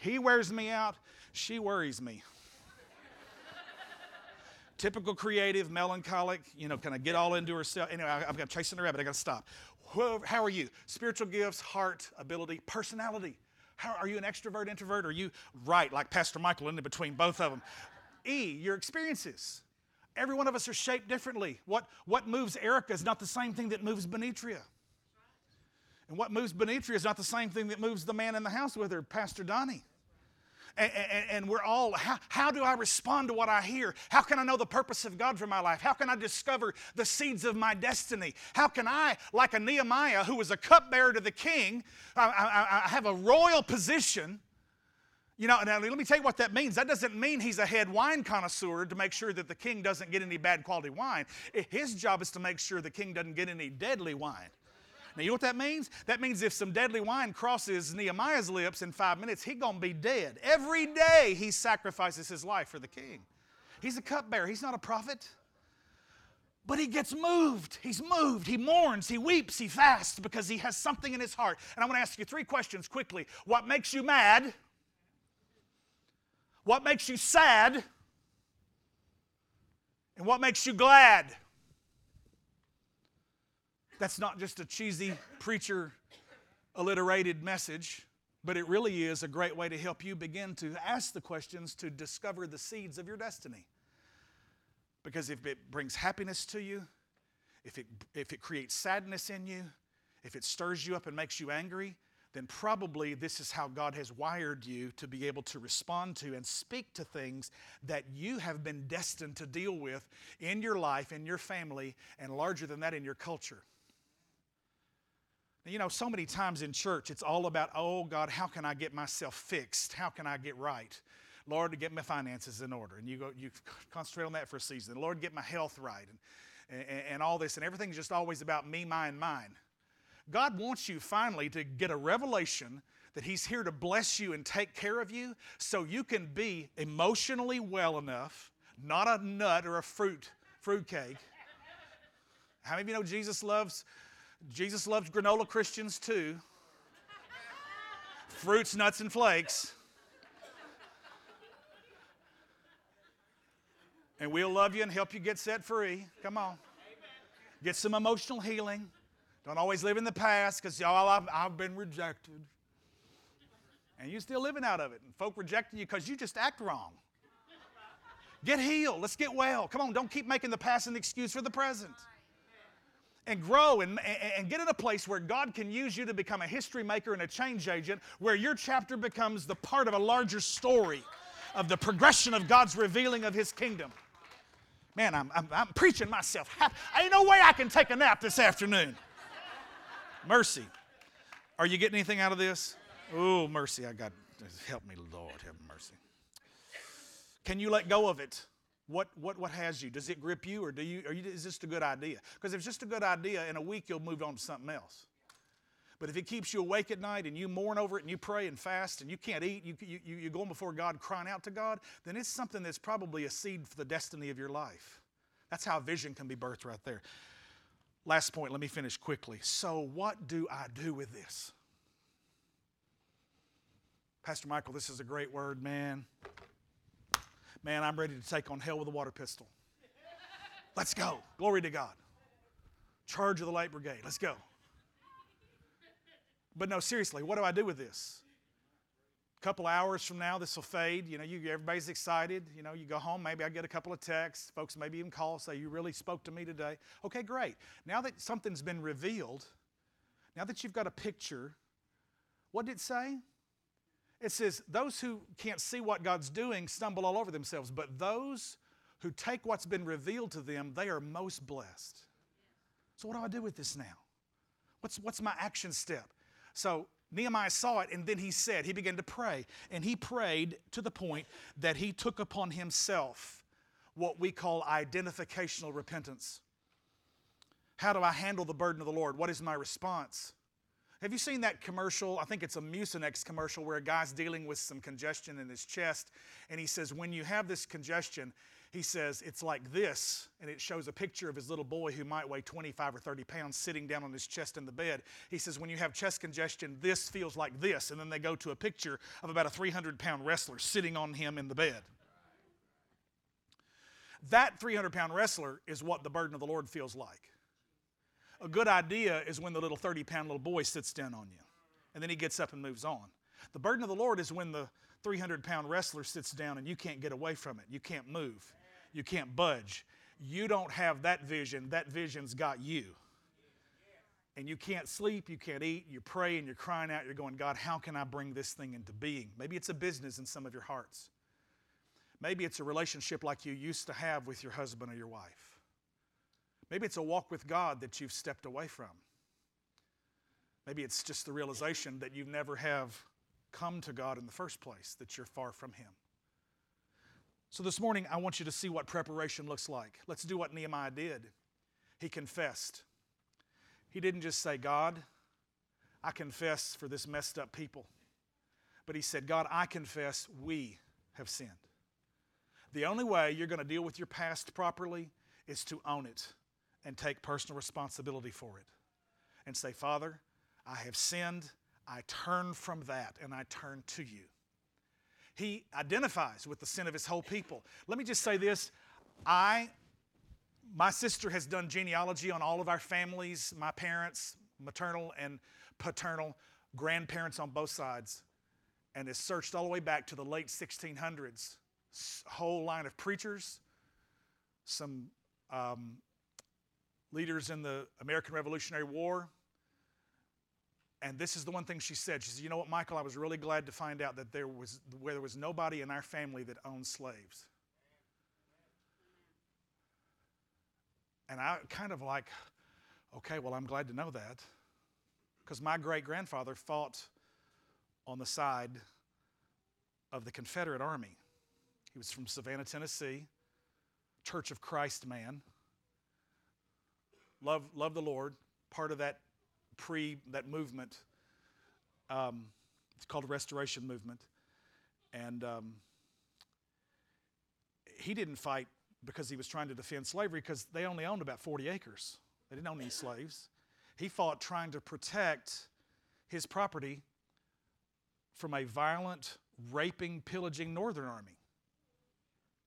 He wears me out, she worries me typical creative, melancholic, you know, kind of get all into herself. Anyway, I, have got chasing the rabbit. I got to stop. How are you? Spiritual gifts, heart, ability, personality. How are you an extrovert, introvert? Are you right, like Pastor Michael, in between both of them? E, your experiences. Every one of us are shaped differently. What, what moves Erica is not the same thing that moves Benitria. And what moves Benitria is not the same thing that moves the man in the house with her, Pastor Donnie and, and, and we're all, how, how do I respond to what I hear? How can I know the purpose of God for my life? How can I discover the seeds of my destiny? How can I, like a Nehemiah who was a cupbearer to the king, I, I, I have a royal position? You know, now let me tell you what that means. That doesn't mean he's a head wine connoisseur to make sure that the king doesn't get any bad quality wine. His job is to make sure the king doesn't get any deadly wine. Now, you know what that means? That means if some deadly wine crosses Nehemiah's lips in five minutes, he's going to be dead. Every day he sacrifices his life for the king. He's a cupbearer, he's not a prophet. But he gets moved. He's moved. He mourns. He weeps. He fasts because he has something in his heart. And I want to ask you three questions quickly. What makes you mad? What makes you sad? And what makes you glad? That's not just a cheesy preacher alliterated message, but it really is a great way to help you begin to ask the questions to discover the seeds of your destiny. Because if it brings happiness to you, if it, if it creates sadness in you, if it stirs you up and makes you angry, then probably this is how God has wired you to be able to respond to and speak to things that you have been destined to deal with in your life, in your family, and larger than that, in your culture. You know, so many times in church, it's all about, oh God, how can I get myself fixed? How can I get right? Lord, to get my finances in order. And you go, you concentrate on that for a season. Lord, get my health right, and, and, and all this. And everything's just always about me, mine, mine. God wants you finally to get a revelation that He's here to bless you and take care of you so you can be emotionally well enough, not a nut or a fruit, fruitcake. How many of you know Jesus loves Jesus loves granola Christians too. Fruits, nuts, and flakes. And we'll love you and help you get set free. Come on. Get some emotional healing. Don't always live in the past because y'all, I've, I've been rejected. And you're still living out of it. And folk rejecting you because you just act wrong. Get healed. Let's get well. Come on, don't keep making the past an excuse for the present and grow and, and get in a place where God can use you to become a history maker and a change agent, where your chapter becomes the part of a larger story of the progression of God's revealing of His kingdom. Man, I'm, I'm, I'm preaching myself. Ain't no way I can take a nap this afternoon. Mercy. Are you getting anything out of this? Oh, mercy. I got, help me, Lord, have mercy. Can you let go of it? What, what, what has you? Does it grip you or do you, you is this a good idea? Because if it's just a good idea, in a week you'll move on to something else. But if it keeps you awake at night and you mourn over it and you pray and fast and you can't eat, you, you, you're going before God crying out to God, then it's something that's probably a seed for the destiny of your life. That's how vision can be birthed right there. Last point, let me finish quickly. So, what do I do with this? Pastor Michael, this is a great word, man. Man, I'm ready to take on hell with a water pistol. Let's go. Glory to God. Charge of the light brigade. Let's go. But no, seriously, what do I do with this? A couple hours from now, this will fade. You know, you, everybody's excited. You know, you go home, maybe I get a couple of texts. Folks maybe even call, say, You really spoke to me today. Okay, great. Now that something's been revealed, now that you've got a picture, what did it say? It says, Those who can't see what God's doing stumble all over themselves, but those who take what's been revealed to them, they are most blessed. So, what do I do with this now? What's, what's my action step? So, Nehemiah saw it and then he said, he began to pray. And he prayed to the point that he took upon himself what we call identificational repentance. How do I handle the burden of the Lord? What is my response? Have you seen that commercial? I think it's a Mucinex commercial where a guy's dealing with some congestion in his chest. And he says, When you have this congestion, he says, it's like this. And it shows a picture of his little boy who might weigh 25 or 30 pounds sitting down on his chest in the bed. He says, When you have chest congestion, this feels like this. And then they go to a picture of about a 300 pound wrestler sitting on him in the bed. That 300 pound wrestler is what the burden of the Lord feels like. A good idea is when the little 30 pound little boy sits down on you and then he gets up and moves on. The burden of the Lord is when the 300 pound wrestler sits down and you can't get away from it. You can't move. You can't budge. You don't have that vision. That vision's got you. And you can't sleep, you can't eat, you're praying, you're crying out, you're going, God, how can I bring this thing into being? Maybe it's a business in some of your hearts. Maybe it's a relationship like you used to have with your husband or your wife. Maybe it's a walk with God that you've stepped away from. Maybe it's just the realization that you never have come to God in the first place, that you're far from Him. So this morning, I want you to see what preparation looks like. Let's do what Nehemiah did. He confessed. He didn't just say, God, I confess for this messed up people. But he said, God, I confess we have sinned. The only way you're going to deal with your past properly is to own it and take personal responsibility for it and say, Father, I have sinned. I turn from that and I turn to you. He identifies with the sin of his whole people. Let me just say this I, my sister has done genealogy on all of our families, my parents, maternal and paternal, grandparents on both sides, and has searched all the way back to the late 1600s. Whole line of preachers, some um, leaders in the American Revolutionary War. And this is the one thing she said. She said, You know what, Michael, I was really glad to find out that there was, where there was nobody in our family that owned slaves. And I kind of like, okay, well, I'm glad to know that. Because my great grandfather fought on the side of the Confederate Army. He was from Savannah, Tennessee, Church of Christ man love, love the Lord, part of that pre, that movement. Um, it's called restoration movement. And um, he didn't fight because he was trying to defend slavery because they only owned about 40 acres. They didn't own any slaves. He fought trying to protect his property from a violent, raping, pillaging Northern Army.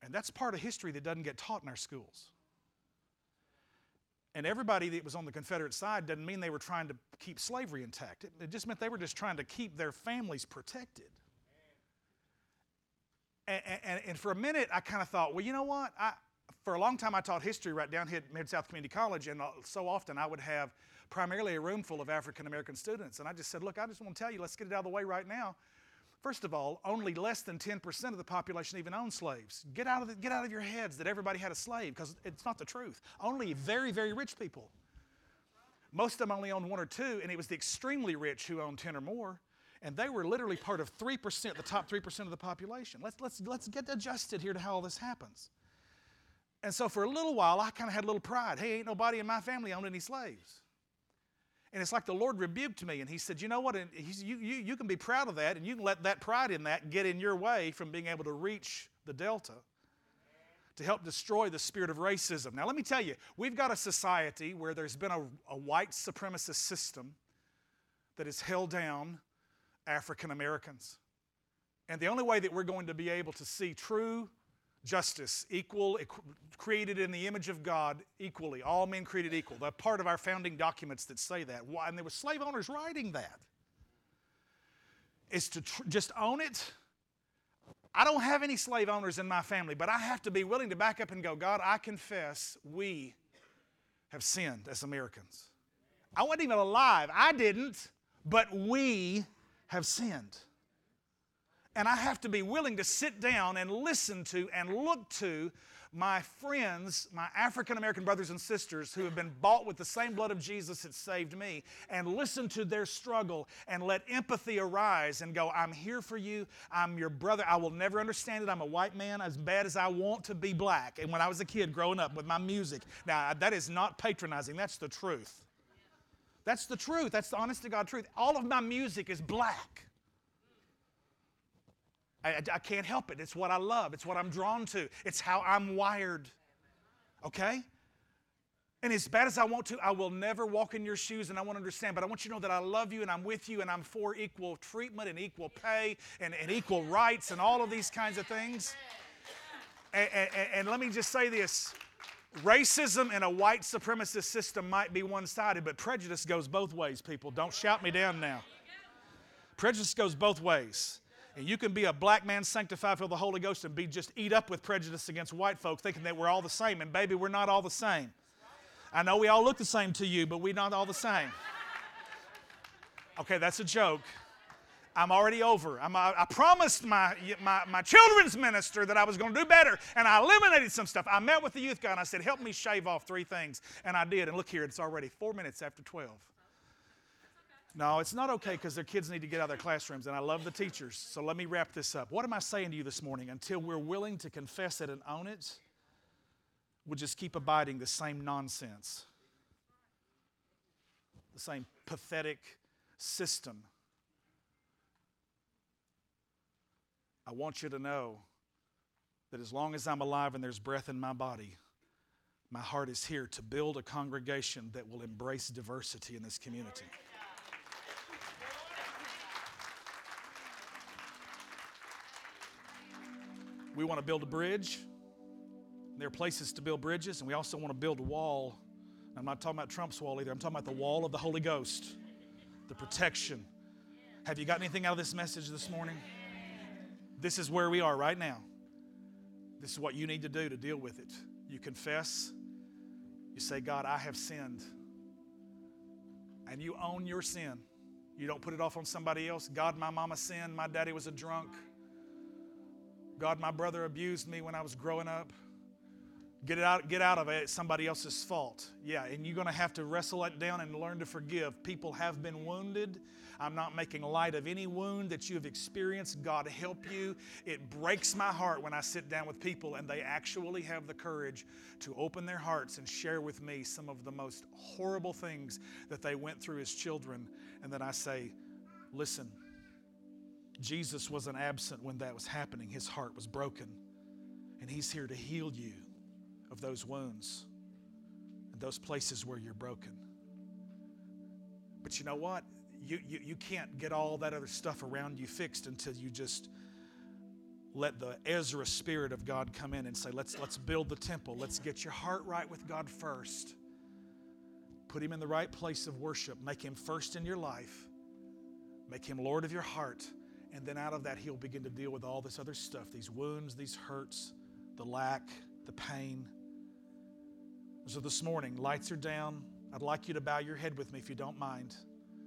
And that's part of history that doesn't get taught in our schools. And everybody that was on the Confederate side doesn't mean they were trying to keep slavery intact. It, just meant they were just trying to keep their families protected. And, and, and for a minute, I kind of thought, well, you know what? I, for a long time, I taught history right down here at Mid South Community College, and uh, so often I would have primarily a room full of African American students. And I just said, look, I just want to tell you, let's get it out of the way right now. First of all, only less than 10% of the population even owned slaves. Get out of, the, get out of your heads that everybody had a slave because it's not the truth. Only very, very rich people. Most of them only owned one or two, and it was the extremely rich who owned 10 or more. And they were literally part of 3%, the top 3% of the population. Let's, let's, let's get adjusted here to how all this happens. And so for a little while, I kind of had a little pride. Hey, ain't nobody in my family owned any slaves. And it's like the Lord rebuked me, and He said, You know what? You, you, you can be proud of that, and you can let that pride in that get in your way from being able to reach the Delta. to help destroy the spirit of racism. Now, let me tell you, we've got a society where there's been a, a white supremacist system that has held down African Americans. And the only way that we're going to be able to see true justice, equal, created in the image of God equally, all men created equal. The part of our founding documents that say that. And there were slave owners writing that. Is to tr- just own it. I don't have any slave owners in my family, but I have to be willing to back up and go, God, I confess we have sinned as Americans. I wasn't even alive. I didn't, but we have sinned. And I have to be willing to sit down and listen to and look to my friends, my African American brothers and sisters who have been bought with the same blood of Jesus that saved me, and listen to their struggle and let empathy arise and go, I'm here for you. I'm your brother. I will never understand it. I'm a white man as bad as I want to be black. And when I was a kid growing up with my music, now that is not patronizing, that's the truth. That's the truth. That's the honest to God truth. All of my music is black. I, I, can't help it. It's what I love. It's what I'm drawn to. It's how I'm wired. Okay? And as bad as I want to, I will never walk in your shoes and I won't understand. But I want you to know that I love you and I'm with you and I'm for equal treatment and equal pay and, and equal rights and all of these kinds of things. And, and, and let me just say this racism in a white supremacist system might be one sided, but prejudice goes both ways, people. Don't shout me down now. Prejudice goes both ways. And you can be a black man sanctified for the Holy Ghost and be just eat up with prejudice against white folk, thinking that we're all the same. And baby, we're not all the same. I know we all look the same to you, but we're not all the same. Okay, that's a joke. I'm already over. I'm, I, I promised my, my, my children's minister that I was going to do better, and I eliminated some stuff. I met with the youth guy and I said, Help me shave off three things. And I did. And look here, it's already four minutes after 12. No, it's not okay because their kids need to get out of their classrooms, and I love the teachers. So let me wrap this up. What am I saying to you this morning? Until we're willing to confess it and own it, we'll just keep abiding the same nonsense, the same pathetic system. I want you to know that as long as I'm alive and there's breath in my body, my heart is here to build a congregation that will embrace diversity in this community. We want to build a bridge. There are places to build bridges, and we also want to build a wall. I'm not talking about Trump's wall either. I'm talking about the wall of the Holy Ghost, the protection. Have you got anything out of this message this morning? This is where we are right now. This is what you need to do to deal with it. You confess, you say, God, I have sinned. And you own your sin. You don't put it off on somebody else. God, my mama sinned. My daddy was a drunk. God, my brother abused me when I was growing up. Get it out, get out of it. It's somebody else's fault. Yeah, and you're going to have to wrestle it down and learn to forgive. People have been wounded. I'm not making light of any wound that you have experienced. God help you. It breaks my heart when I sit down with people and they actually have the courage to open their hearts and share with me some of the most horrible things that they went through as children. And then I say, listen, Jesus wasn't absent when that was happening. His heart was broken. And He's here to heal you of those wounds and those places where you're broken. But you know what? You, you, you can't get all that other stuff around you fixed until you just let the Ezra spirit of God come in and say, let's, let's build the temple. Let's get your heart right with God first. Put Him in the right place of worship. Make Him first in your life. Make Him Lord of your heart. And then out of that, he'll begin to deal with all this other stuff these wounds, these hurts, the lack, the pain. So this morning, lights are down. I'd like you to bow your head with me if you don't mind.